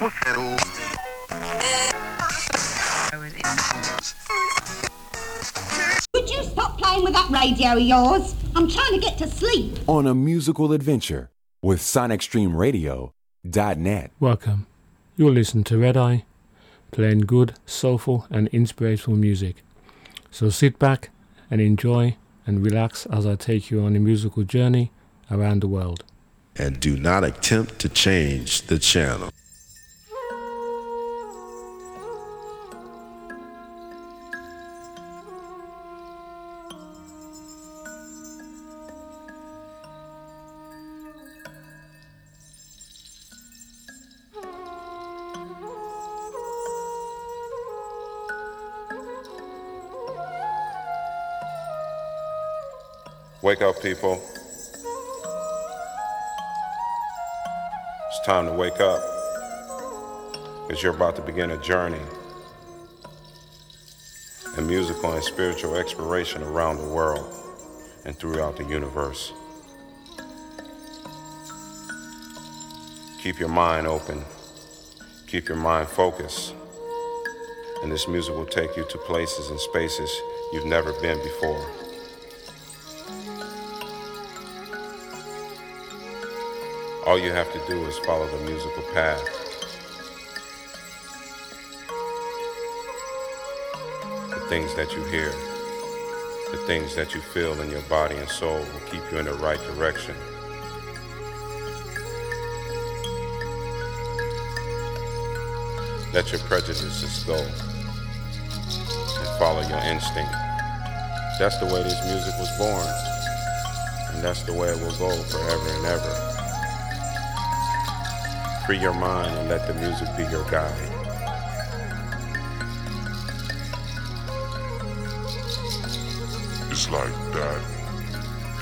Would you stop playing with that radio of yours? I'm trying to get to sleep. On a musical adventure with SonicStreamRadio.net. Welcome. You're listening to Red Eye, playing good, soulful, and inspirational music. So sit back and enjoy and relax as I take you on a musical journey around the world. And do not attempt to change the channel. Wake up, people. It's time to wake up because you're about to begin a journey, a musical and spiritual exploration around the world and throughout the universe. Keep your mind open, keep your mind focused, and this music will take you to places and spaces you've never been before. All you have to do is follow the musical path. The things that you hear, the things that you feel in your body and soul will keep you in the right direction. Let your prejudices go and follow your instinct. That's the way this music was born, and that's the way it will go forever and ever. Free your mind and let the music be your guide. It's like that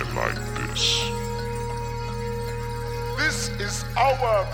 and like this. This is our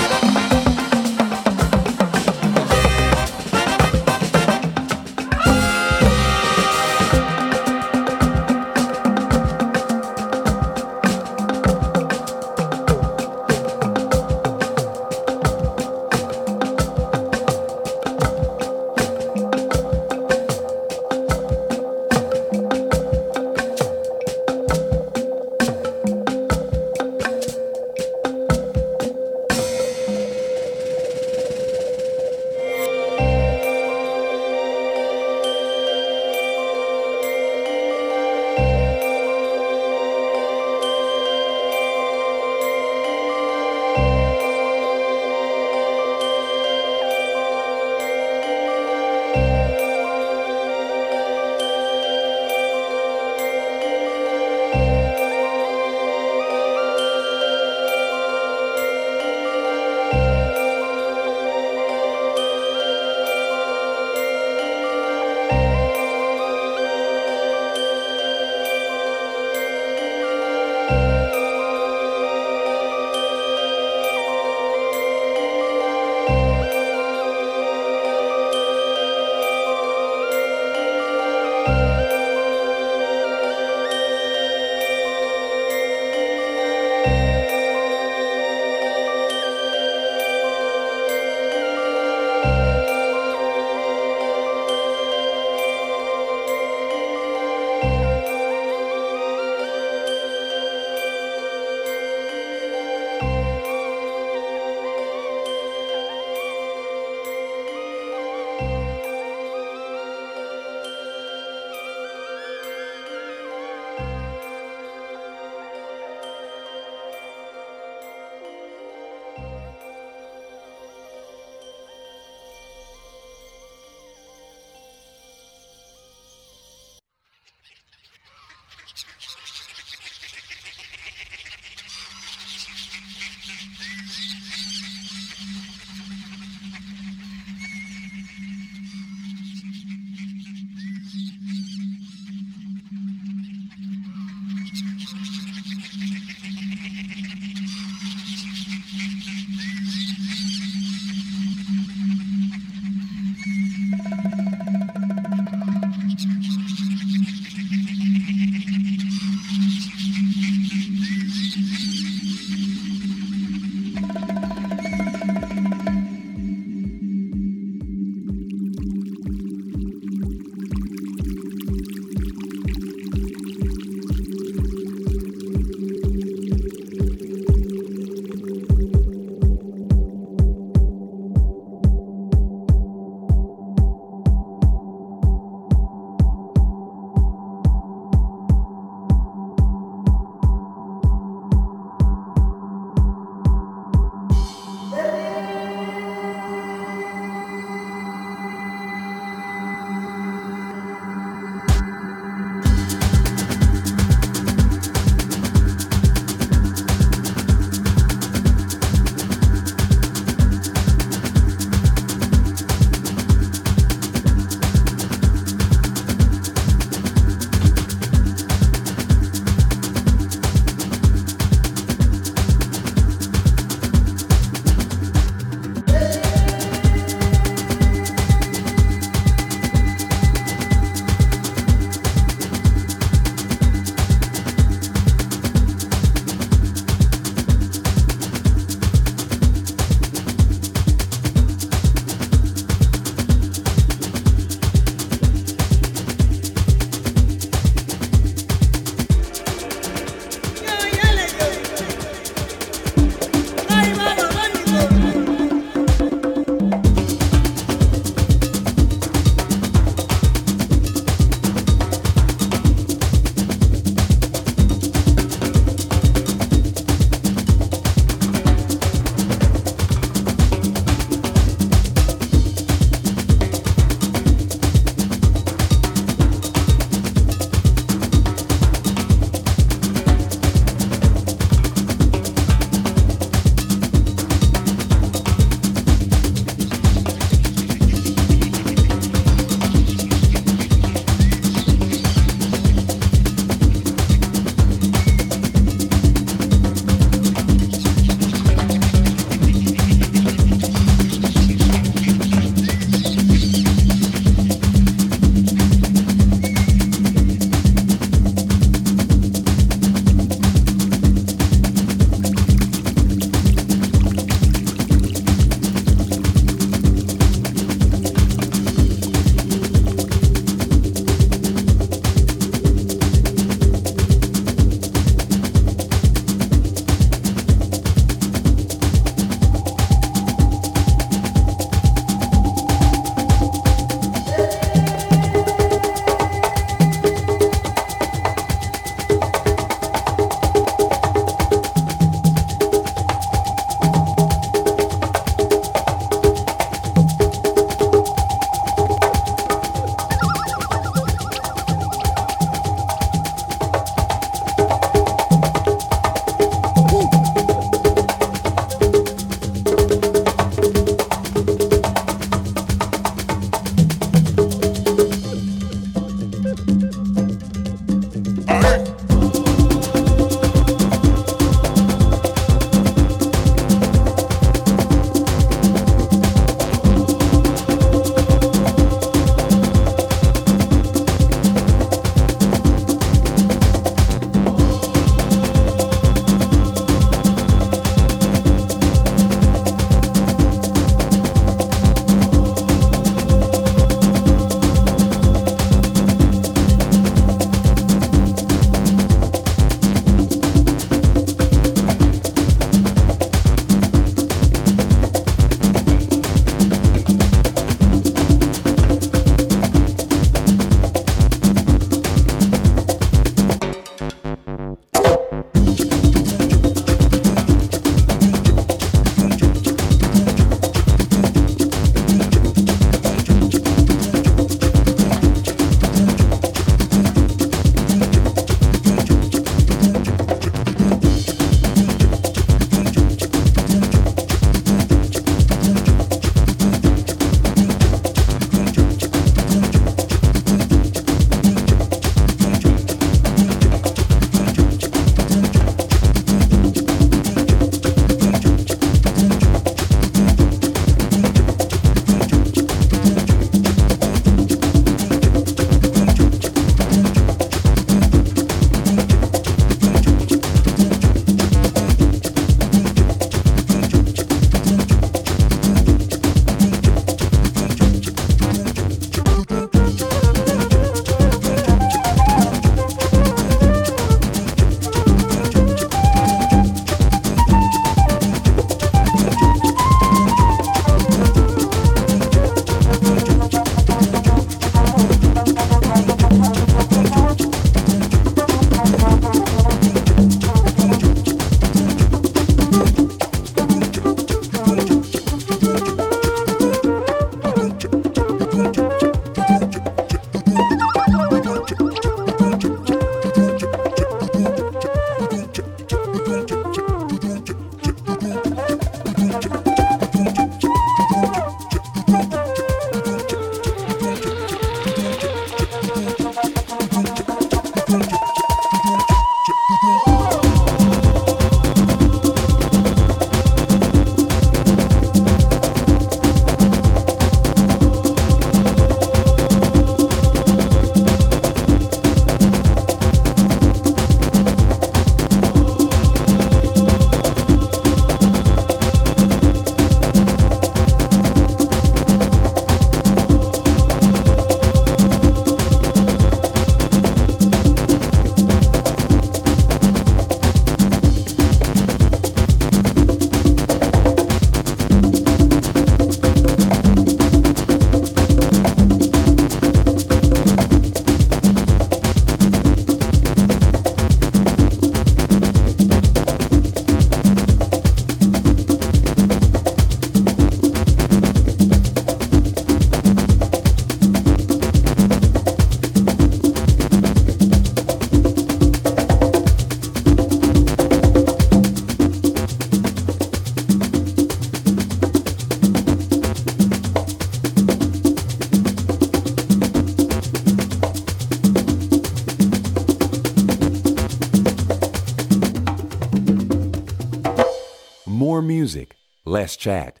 Let's chat.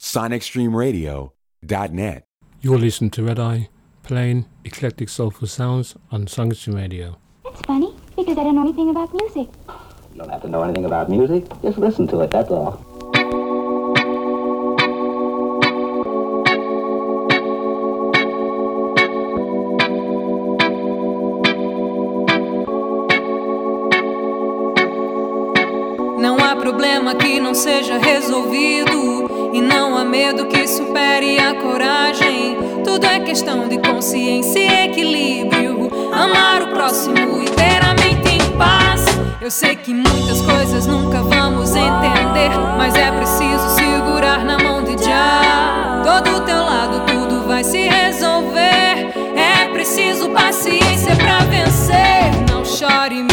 SonicStreamRadio.net. You're listening to Red Eye playing eclectic soulful sounds on Sonic Radio. It's funny because I don't know anything about music. You don't have to know anything about music. Just listen to it, that's all. não seja resolvido. E não há medo que supere a coragem. Tudo é questão de consciência e equilíbrio. Amar o próximo inteiramente em paz. Eu sei que muitas coisas nunca vamos entender, mas é preciso segurar na mão de Jah. Todo teu lado, tudo vai se resolver. É preciso paciência para vencer. Não chore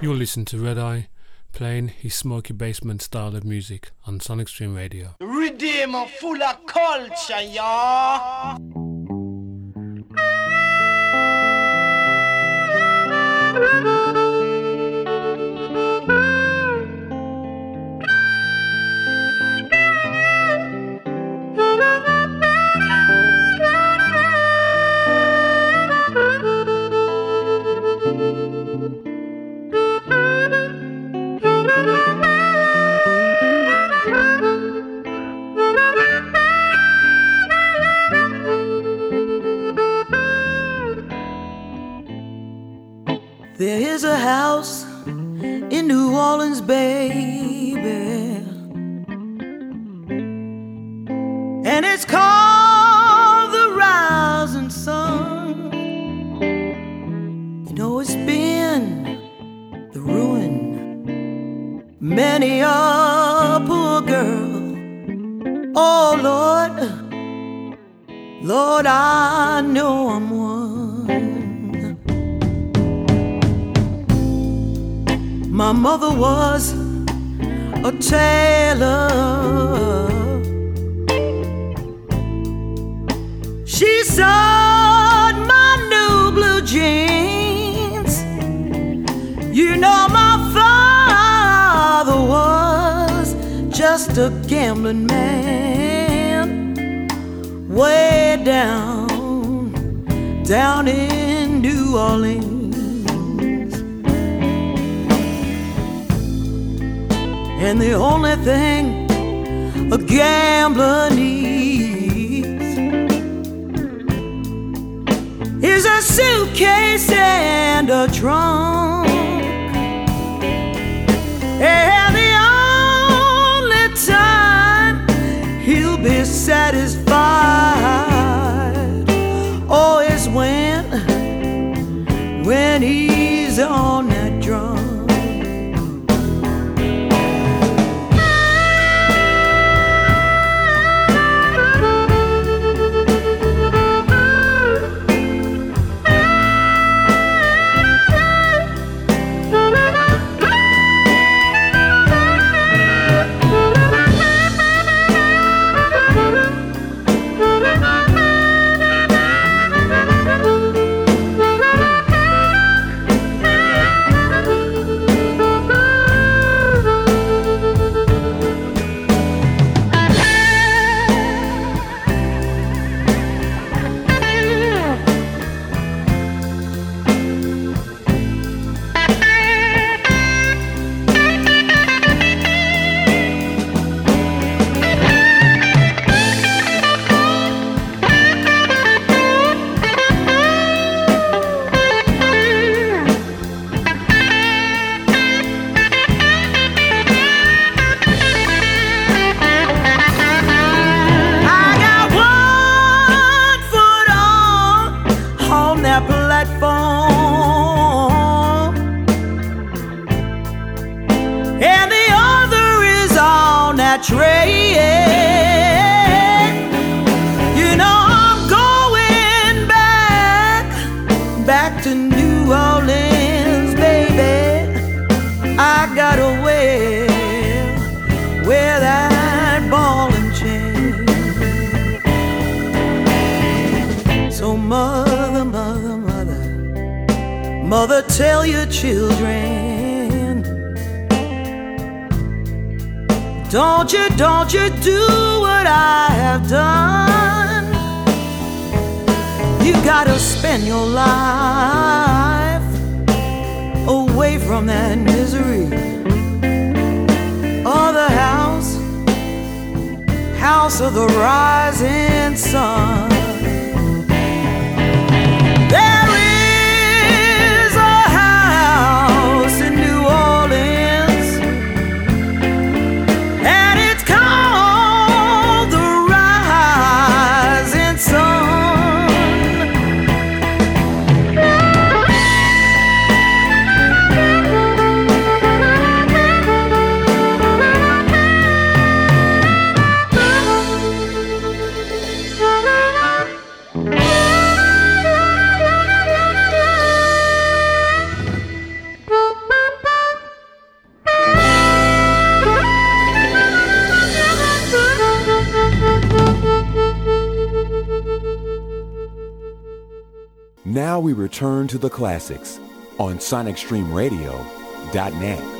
You'll listen to Red Eye playing his smoky basement style of music on Sonic Stream Radio. Redeemer full of culture, y'all. to the classics on sonicstreamradio.net.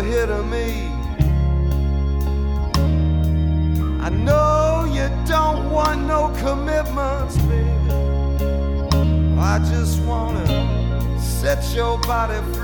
never hear of me. I know you don't want no commitments, baby. I just wanna set your body free.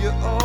you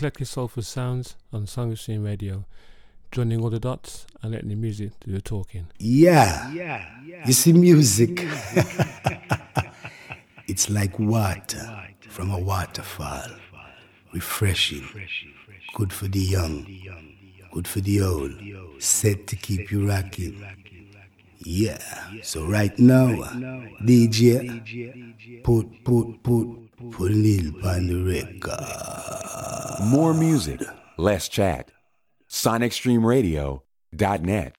eclectic soulful sounds on Sonic Stream Radio, joining all the dots and letting the music do the talking. Yeah. You see, music, it's like water from a waterfall, refreshing, good for the young, good for the old, set to keep you rocking. Yeah. So right now, DJ, put, put, put, record. More music, less chat. SonicStreamRadio.net.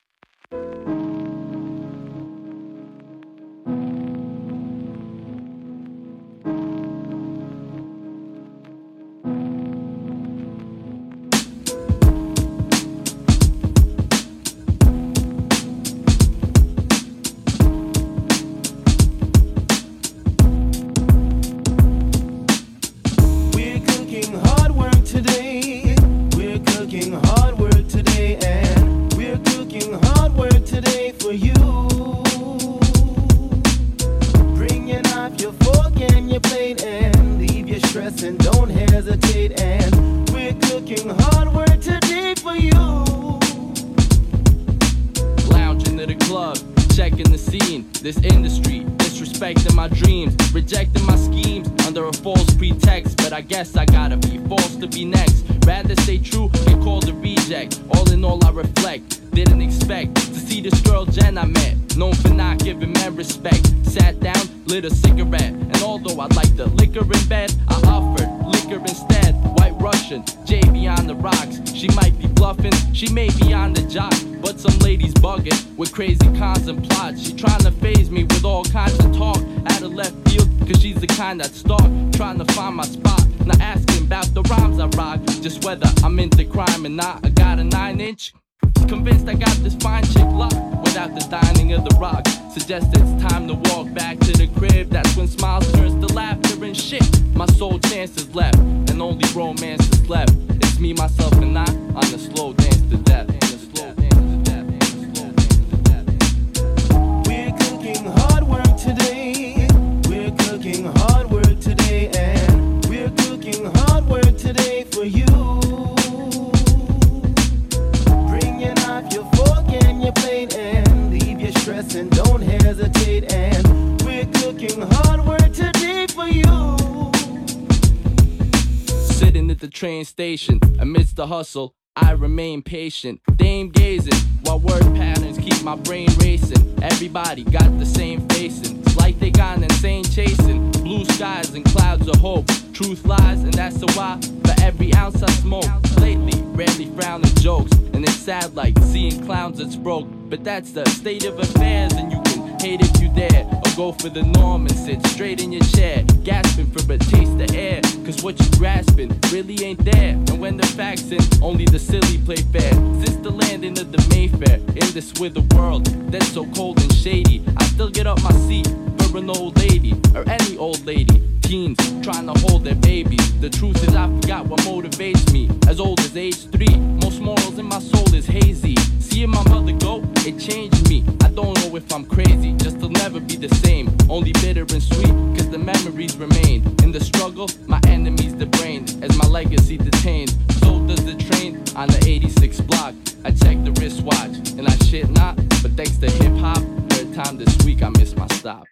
patient. Dame gazing, while word patterns keep my brain racing. Everybody got the same facing. It's like they got an insane chasing. Blue skies and clouds of hope. Truth lies, and that's the why. For every ounce I smoke, lately, rarely frowning jokes. And it's sad like seeing clowns that's broke. But that's the state of affairs, and you can hate if you dare. Go for the norm and sit straight in your chair. Gasping for a taste of air. Cause what you grasping really ain't there. And when the facts in, only the silly play fair. Since the landing of the Mayfair, in this wither world that's so cold and shady, I still get up my seat for an old lady or any old lady. Teens trying to hold their babies. The truth is, I forgot what motivates me. As old as age three, most morals in my soul is hazy. Seeing my mother go, it changed me. I don't know if I'm crazy, just to never be the same. Only bitter and sweet, cause the memories remain. In the struggle, my enemies the brain, as my legacy detained. So does the train on the 86 block. I check the wristwatch, and I shit not, but thanks to hip hop, third time this week I missed my stop.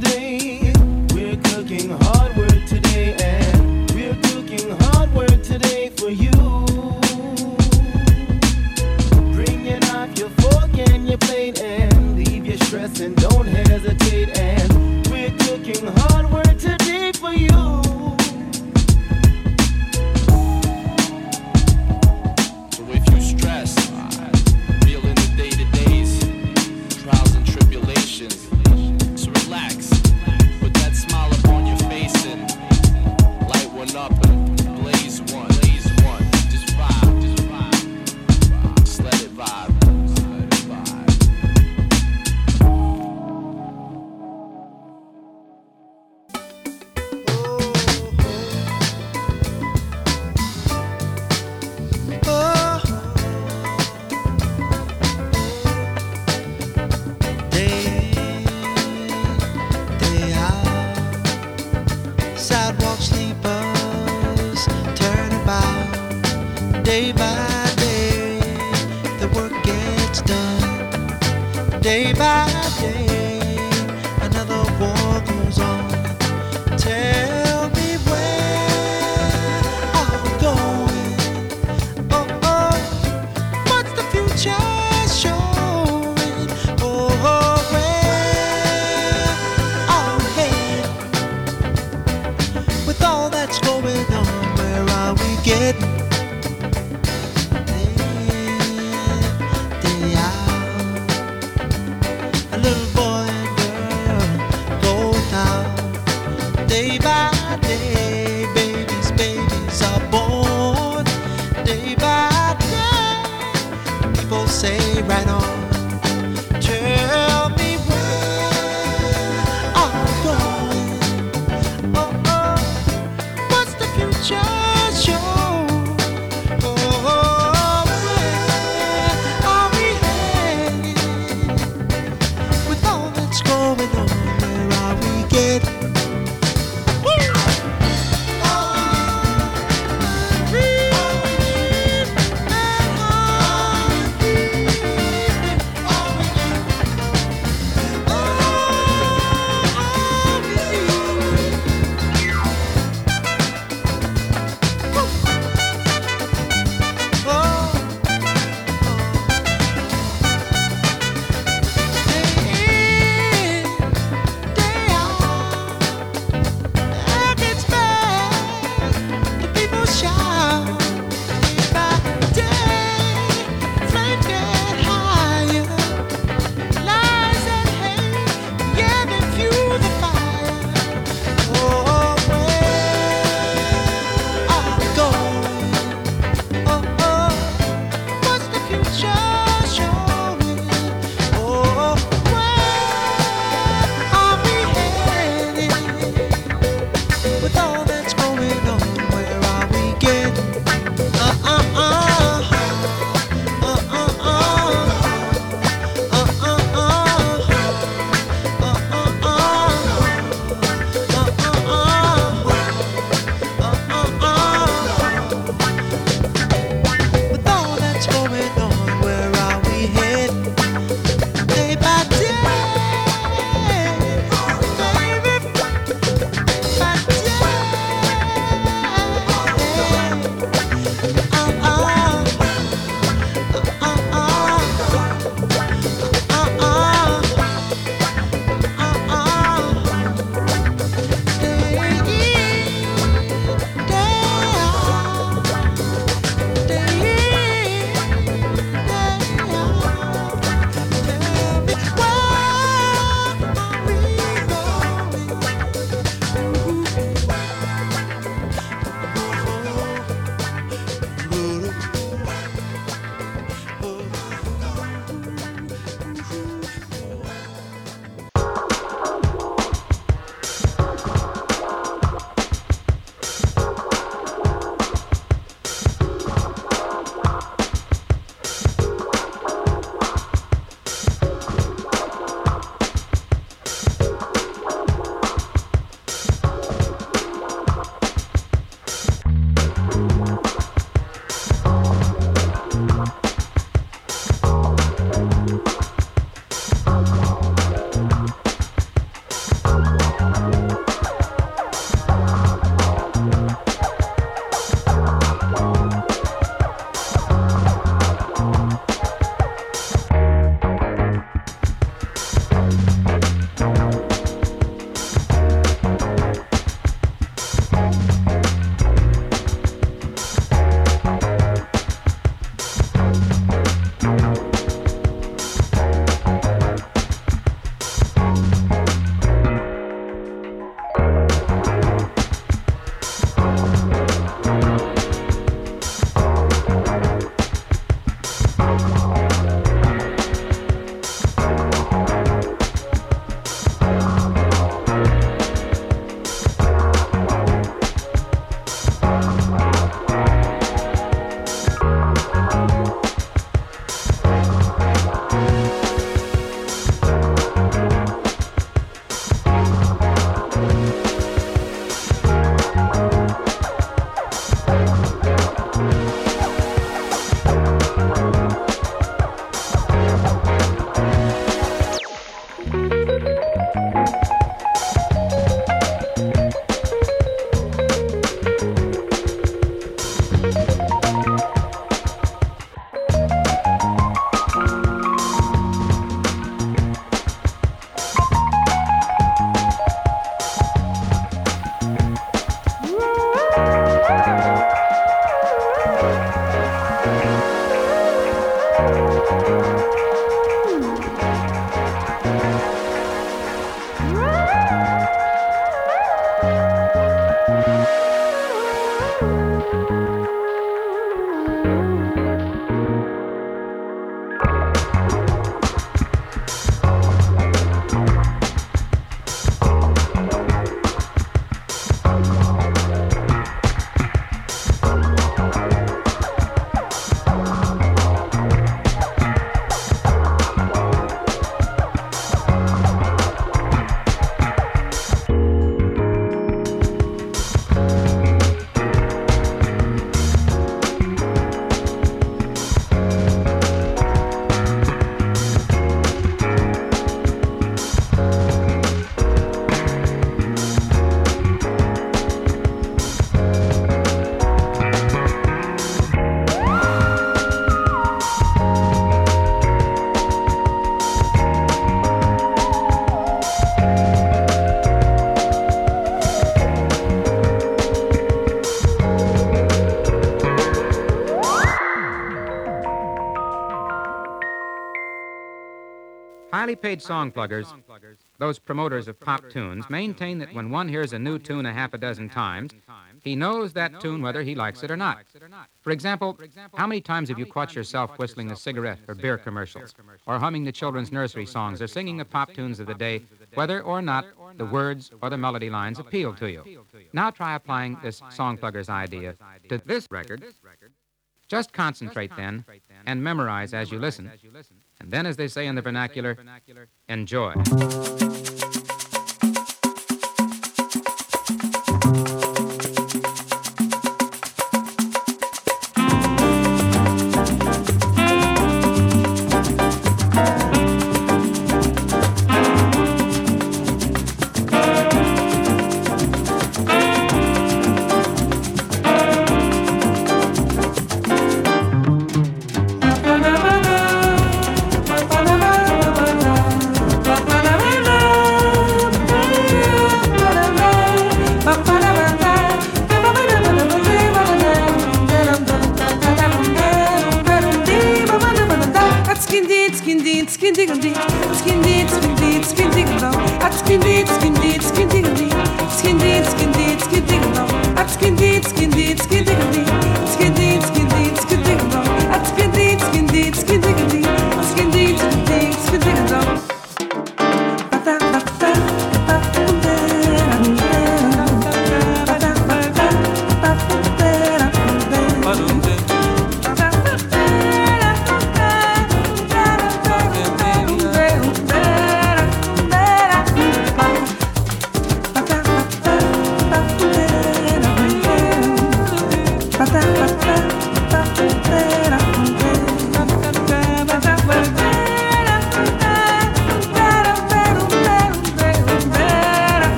Today. We're cooking hard work today, and we're cooking hard work today for you. Bring your knife, your fork, and your plate, and leave your stress and don't hesitate. And we're cooking hard work today for you. Highly paid song pluggers, those promoters of pop tunes, maintain that when one hears a new tune a half a dozen times, he knows that tune whether he likes it or not. For example, how many times have you caught yourself whistling the cigarette or beer commercials, or humming the children's nursery songs, or singing the pop tunes of the day, whether or not the words or the melody lines appeal to you? Now try applying this song plugger's idea to this record. Just concentrate then and memorize as you listen. And then, as they say in the vernacular, enjoy.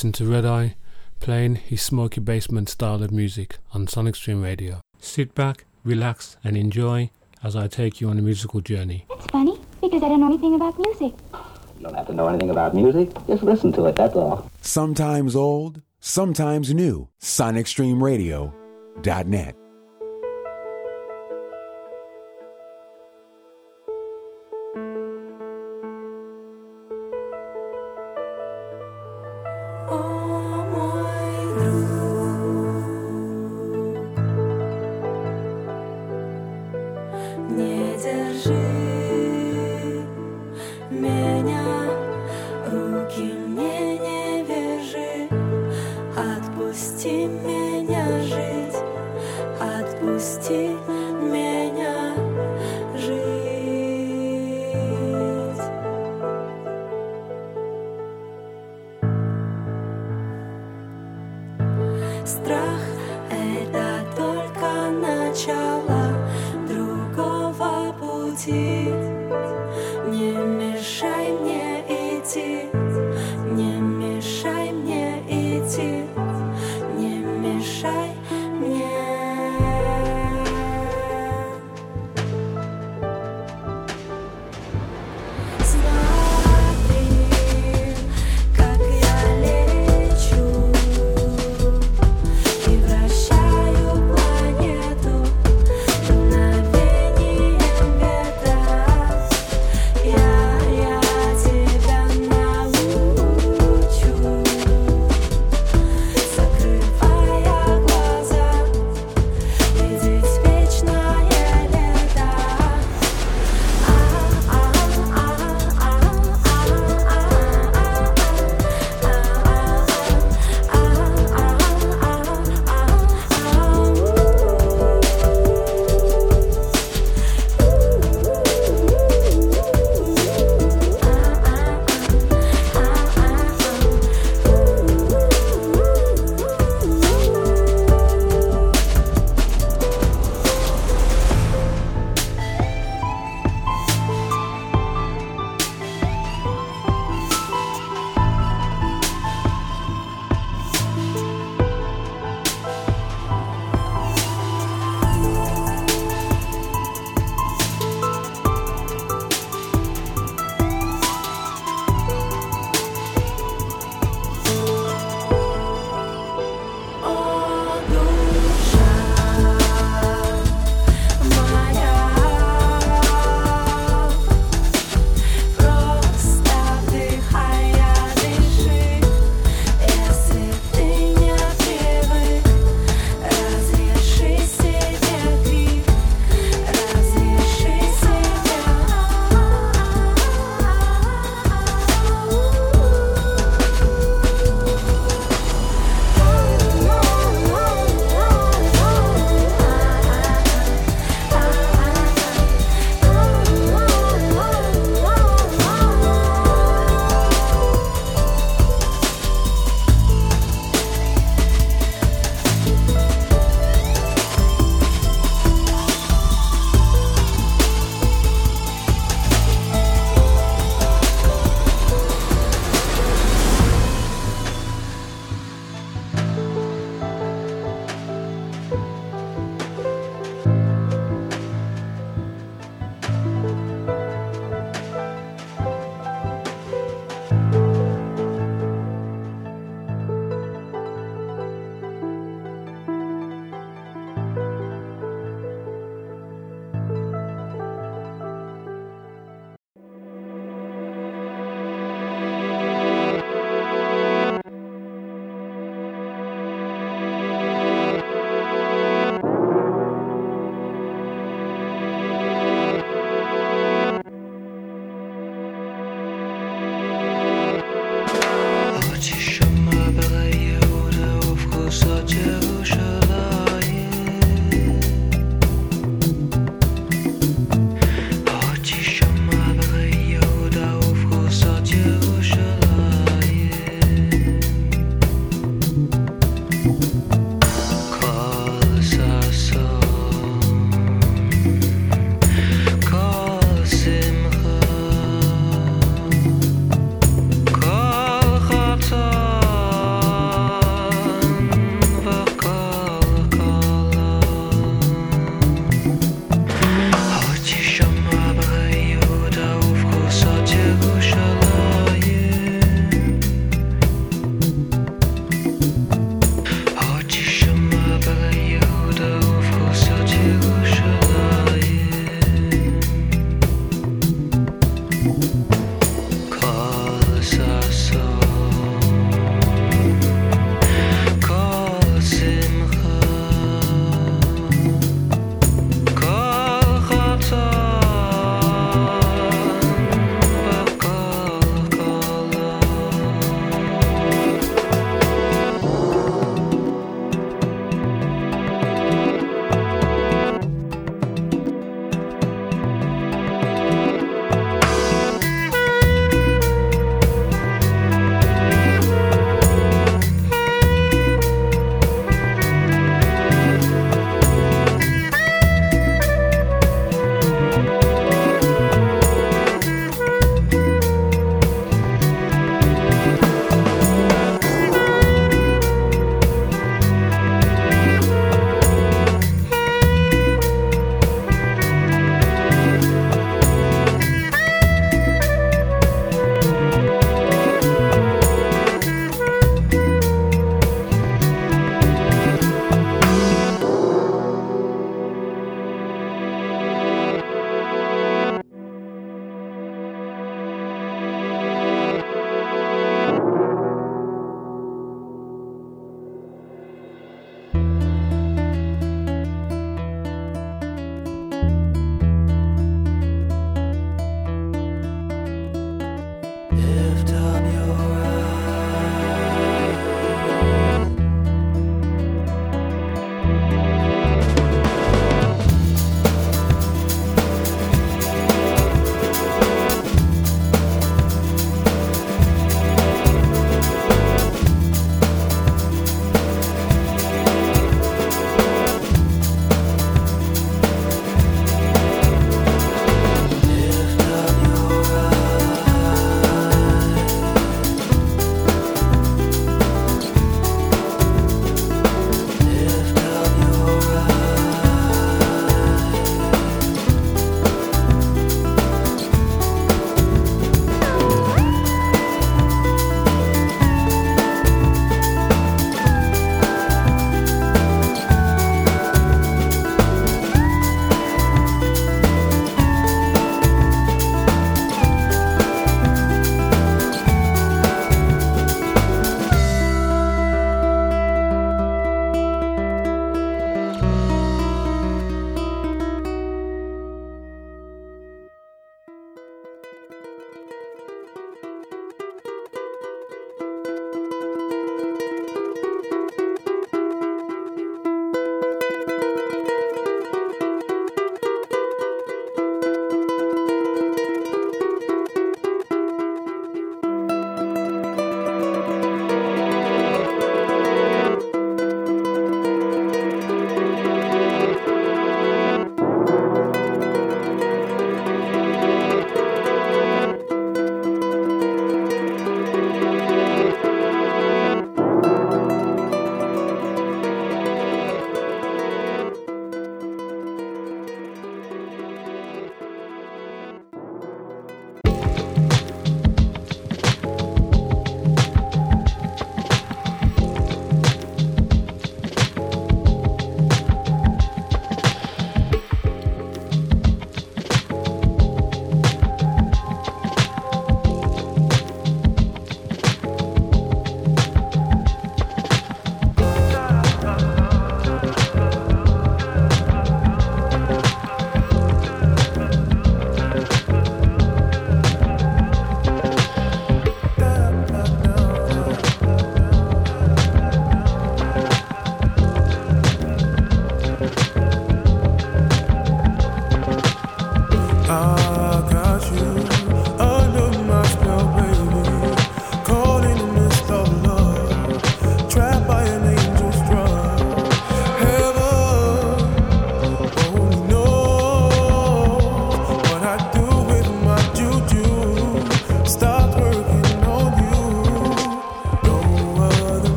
Listen to Red Eye playing his smoky basement style of music on Sonic Stream Radio. Sit back, relax, and enjoy as I take you on a musical journey. That's funny, because I don't know anything about music. You don't have to know anything about music. Just listen to it, that's all. Sometimes old, sometimes new. SonicStreamRadio.net.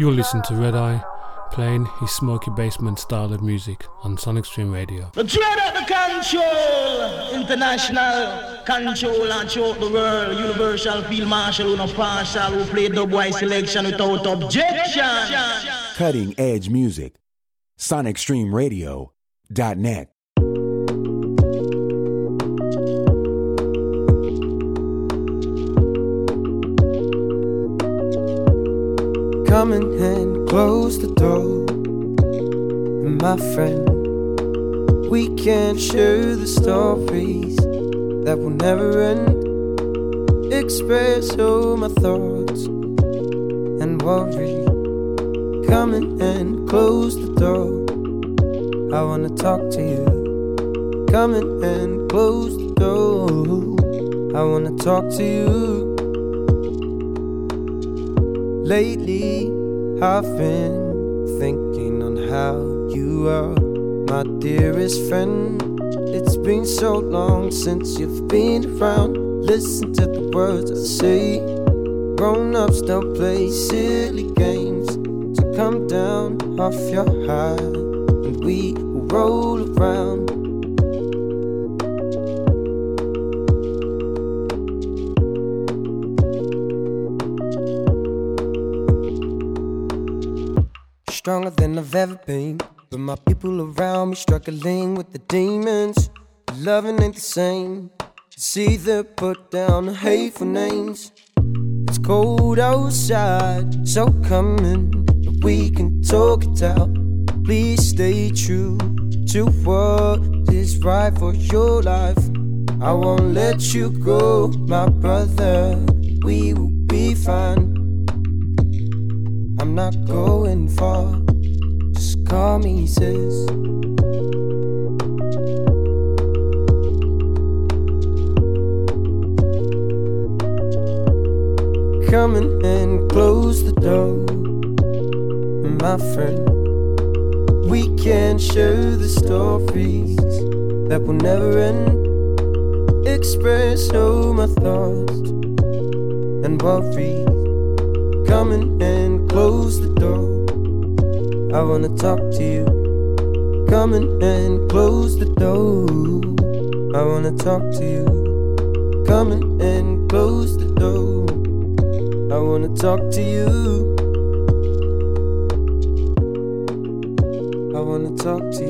You'll listen to Red Eye playing his smoky basement style of music on Sonic Stream Radio. The dread at the control, international control and throughout the world, universal field marshal, who no partial, who play dubwise selection without objection. Cutting edge music. SonicStreamRadio.net. Come in and close the door. And my friend, we can share the stories that will never end. Express all my thoughts and worry. Come in and close the door. I wanna talk to you. Come in and close the door. I wanna talk to you. Lately, I've been thinking on how you are, my dearest friend. It's been so long since you've been around. Listen to the words I say. Grown ups don't play silly games. So come down off your high and we roll around. Stronger than I've ever been. But my people around me struggling with the demons. Loving ain't the same. It's either put down the hateful names. It's cold outside, so come in. We can talk it out. Please stay true to what is right for your life. I won't let you go, my brother. We will be fine. I'm not going far. Just call me sis. Come in and close the door, my friend. We can share the stories that will never end. Express all my thoughts and worries. In and close the door. I wanna talk to you. Come in and close the door. I wanna talk to you. Come in and close the door. I wanna talk to you. I wanna talk to you.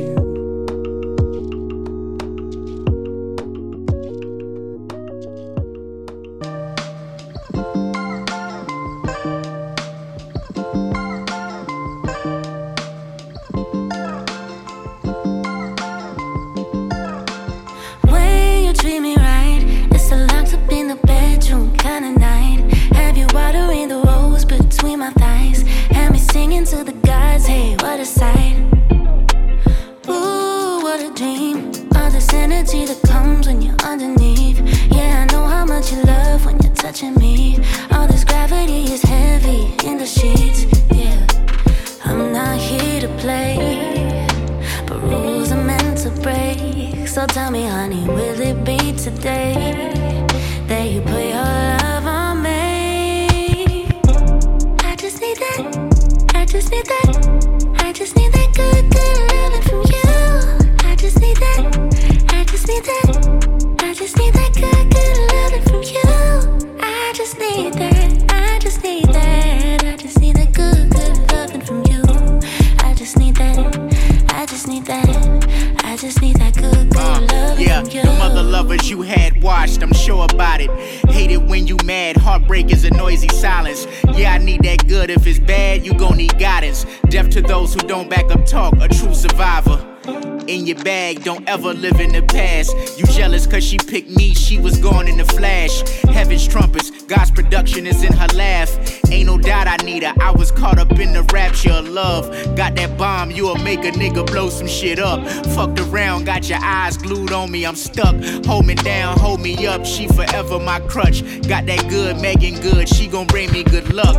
time, you'll make a nigga blow some shit up. Fucked around, got your eyes glued on me, I'm stuck. Hold me down, hold me up, she forever my crutch. Got that good, Megan good, she gon' bring me good luck.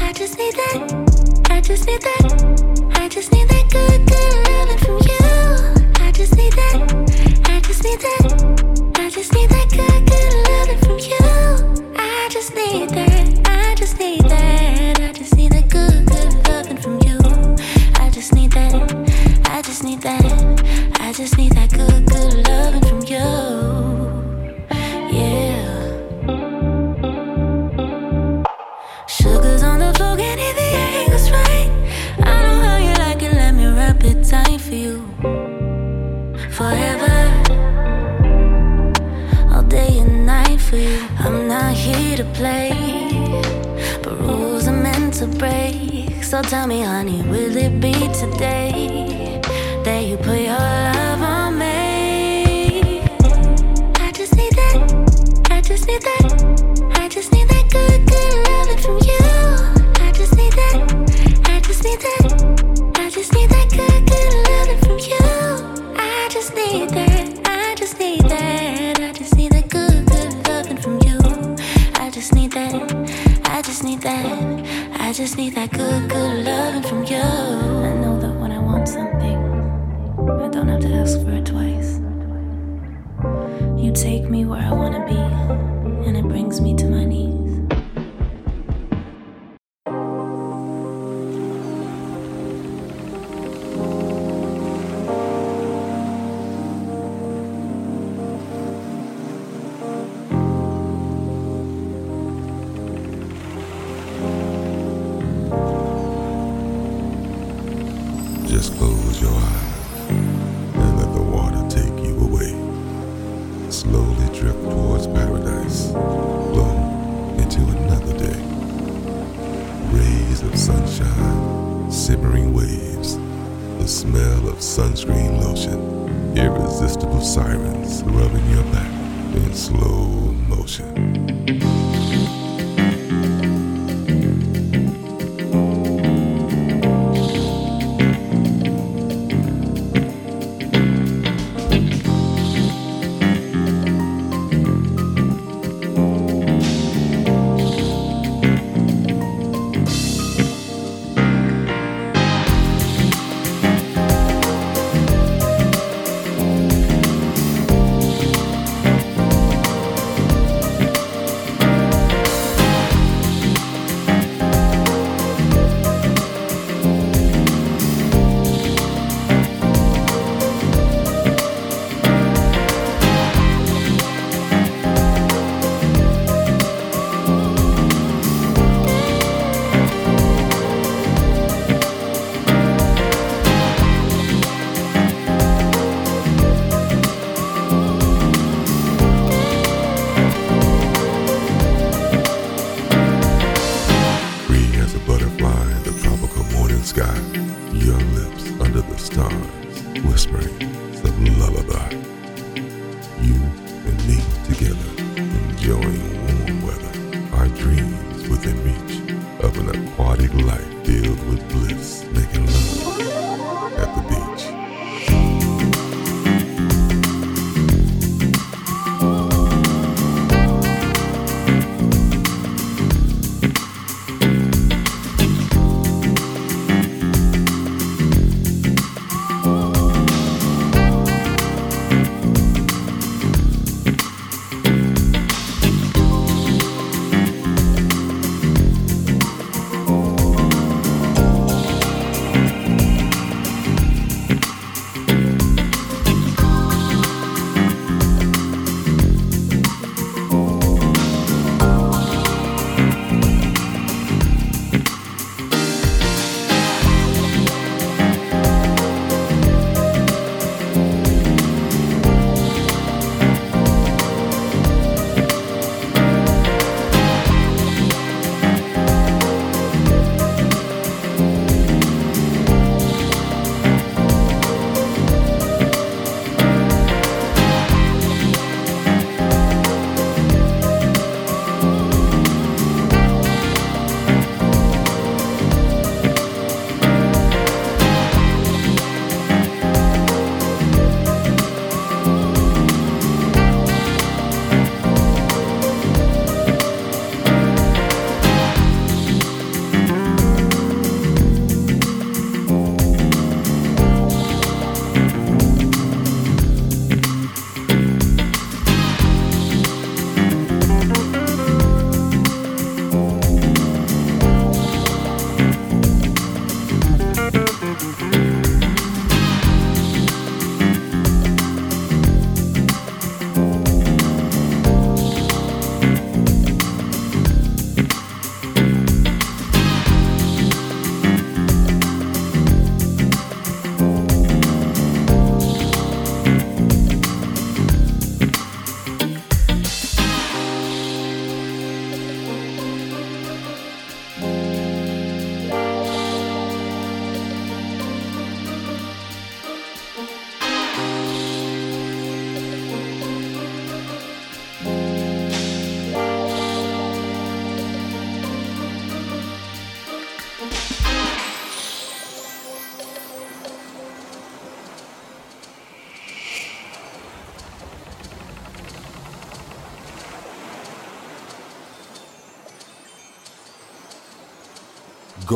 I just need that, I just need that, I just need that good, good loving from you. I just need that, I just need that.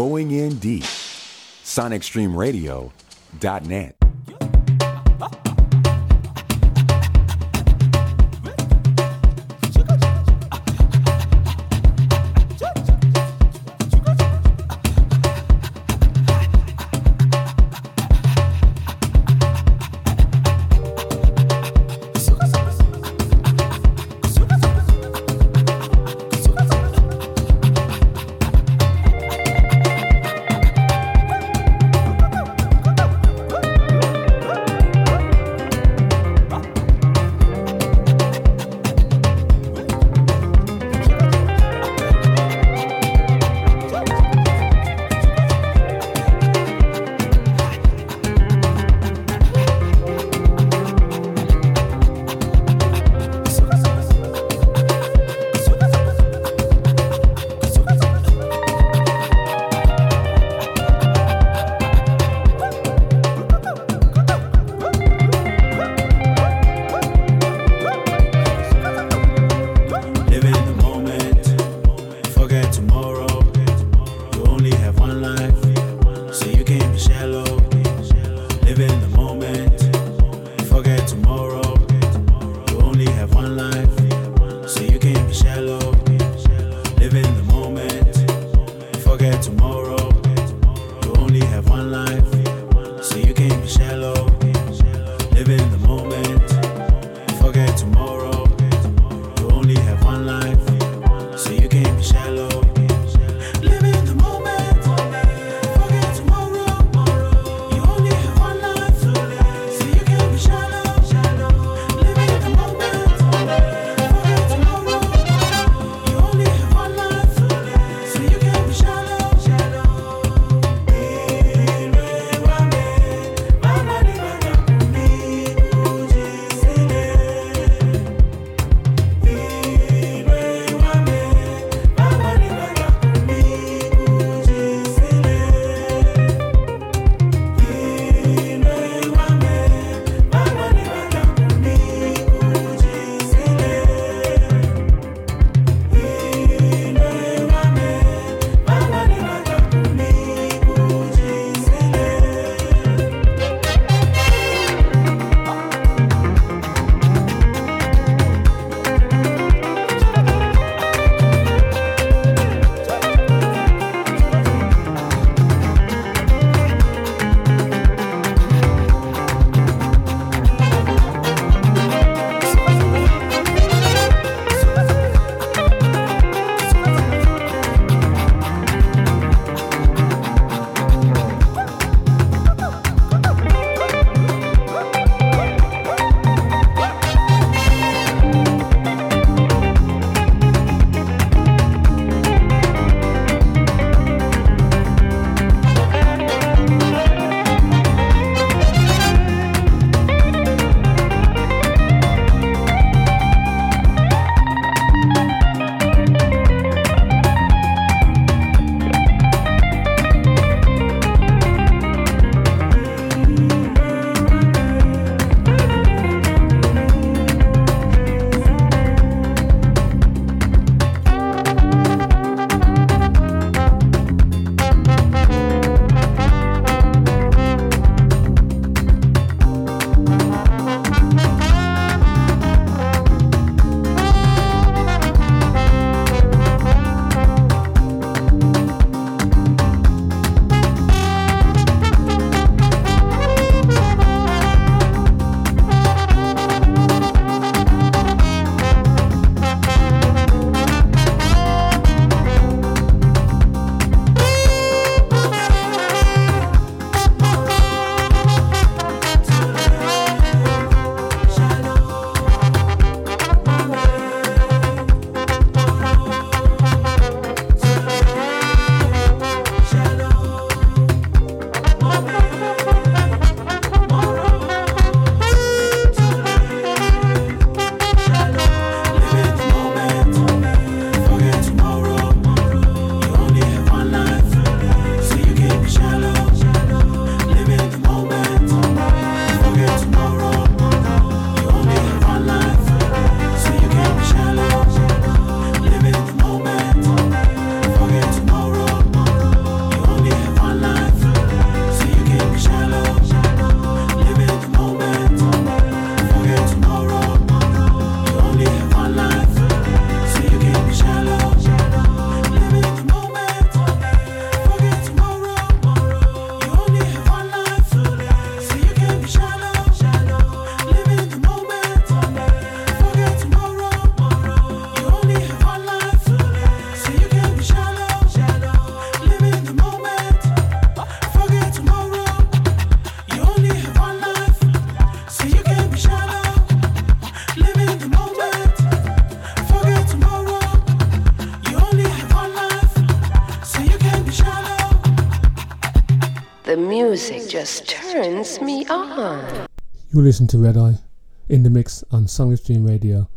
Going in deep. SonicStreamRadio.net. You listen to Red Eye in the mix on Sonic Stream Radio.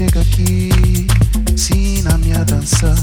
chega aqui, ensina-me minha dança.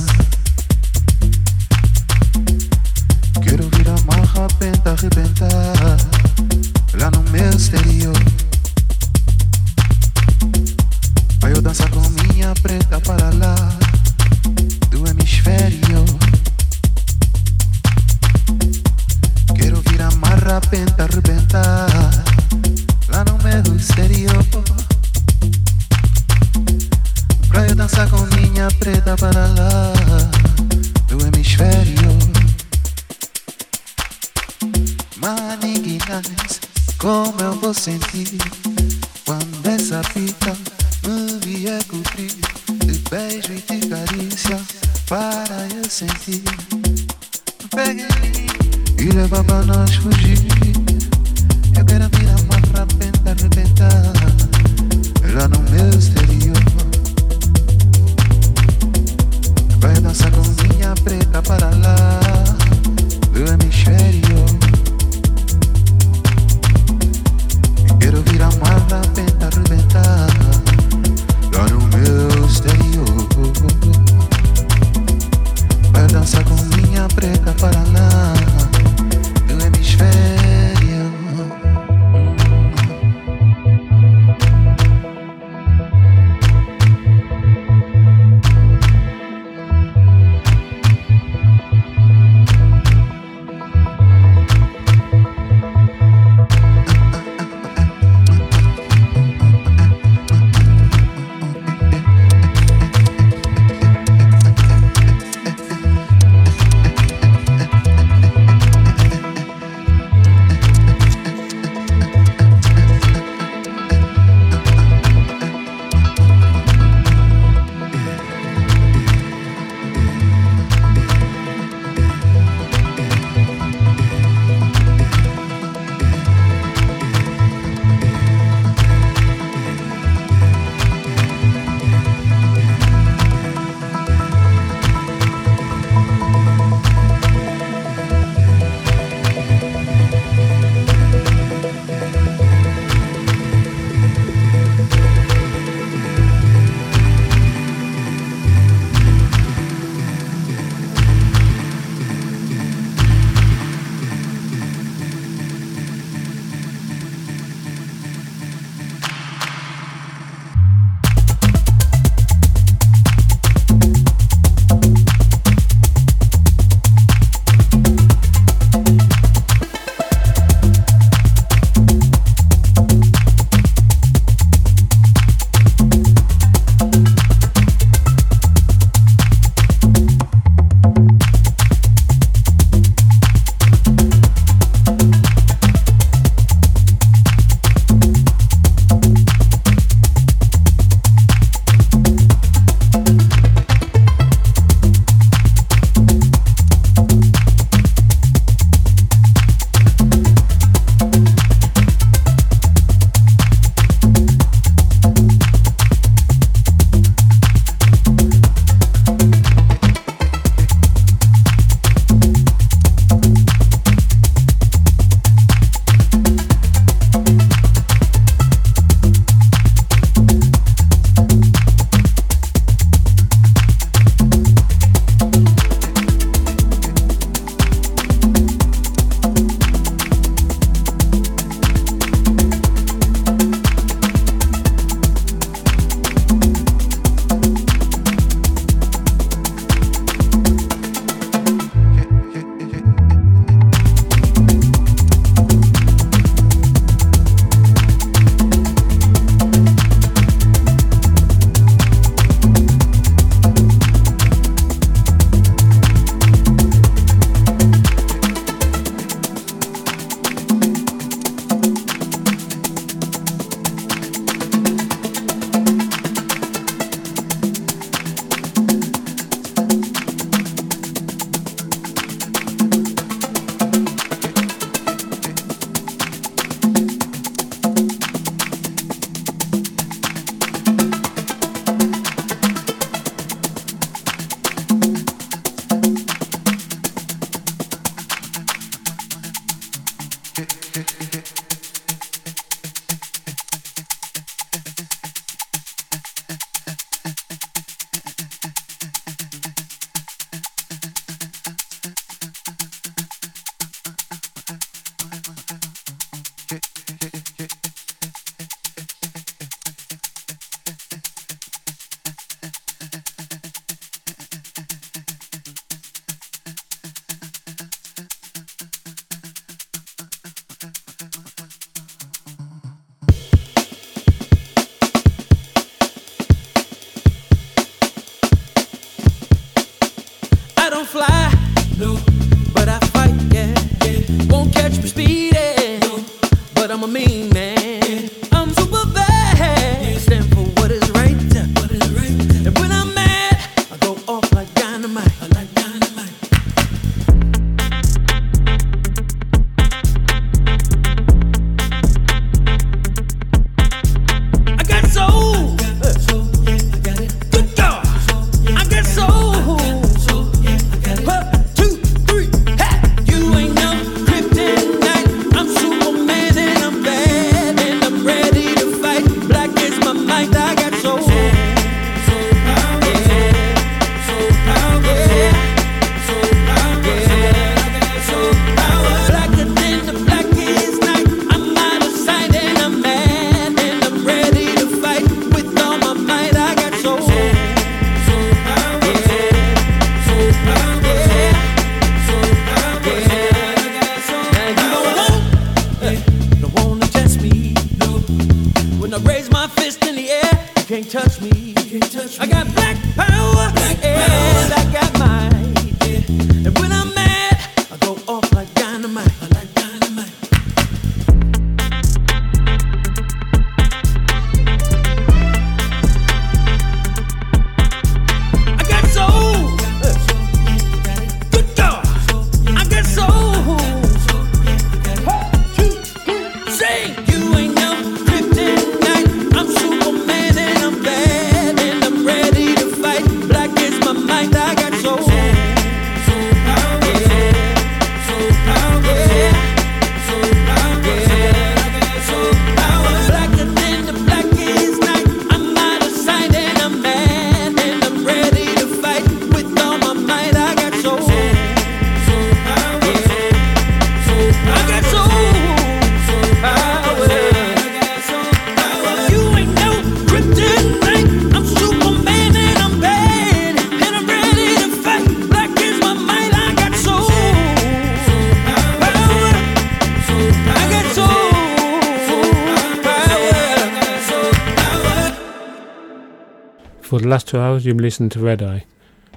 Last two hours, you've listened to Red Eye.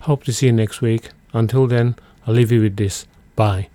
Hope to see you next week. Until then, I'll leave you with this. Bye.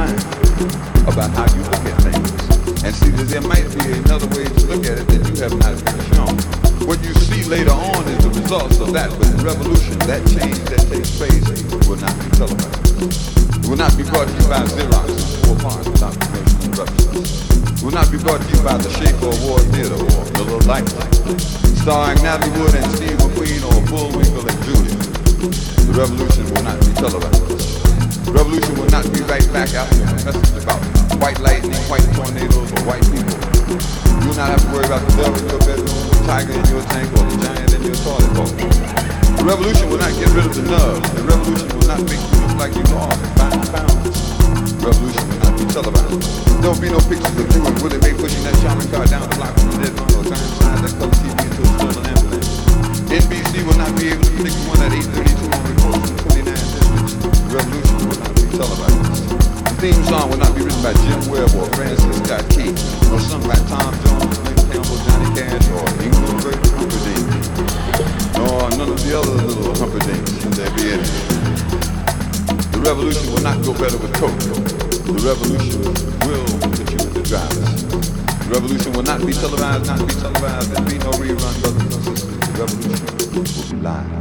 Mind about how you look at things. And see that there might be another way to look at it that you have not been shown. What you see later on is the results of that, but the revolution, that change that takes place, will not be televised. It will not be brought to you by Xerox or parts without commercial interruptions. will not be brought to you by the Shaker Award Theater or Little Light, starring Natalie Wood and Steve McQueen or Bullwinkle and Julia. The revolution will not be televised. Revolution will not be right back out here message about white lightning, white tornadoes, or white people. You will not have to worry about the devil in your bedroom, the tiger in your tank, or the giant in your toilet bowl. The revolution will not get rid of the nerves. The revolution will not make you look like you lost five pounds. Revolution will not be televised. There will be no pictures of you and Willie Mae pushing that shopping cart down the block from the dead or turning signs that color TV into a sterling ambulance. NBC will not be able to predict one at 832 on reports from 29 districts. The revolution will not be televised. The theme song will not be written by Jim Webb or Francis Scott Key, nor sung by Tom Jones, Lynn Campbell, Johnny Cash, or Ingrid Humperdinck, nor none of the other little Humperdinks, should there be any. The revolution will not go better with coke. The revolution will put you into drivers. The revolution will not be televised, not be televised. There'll be no rerun, brothers and sisters. The revolution will be live.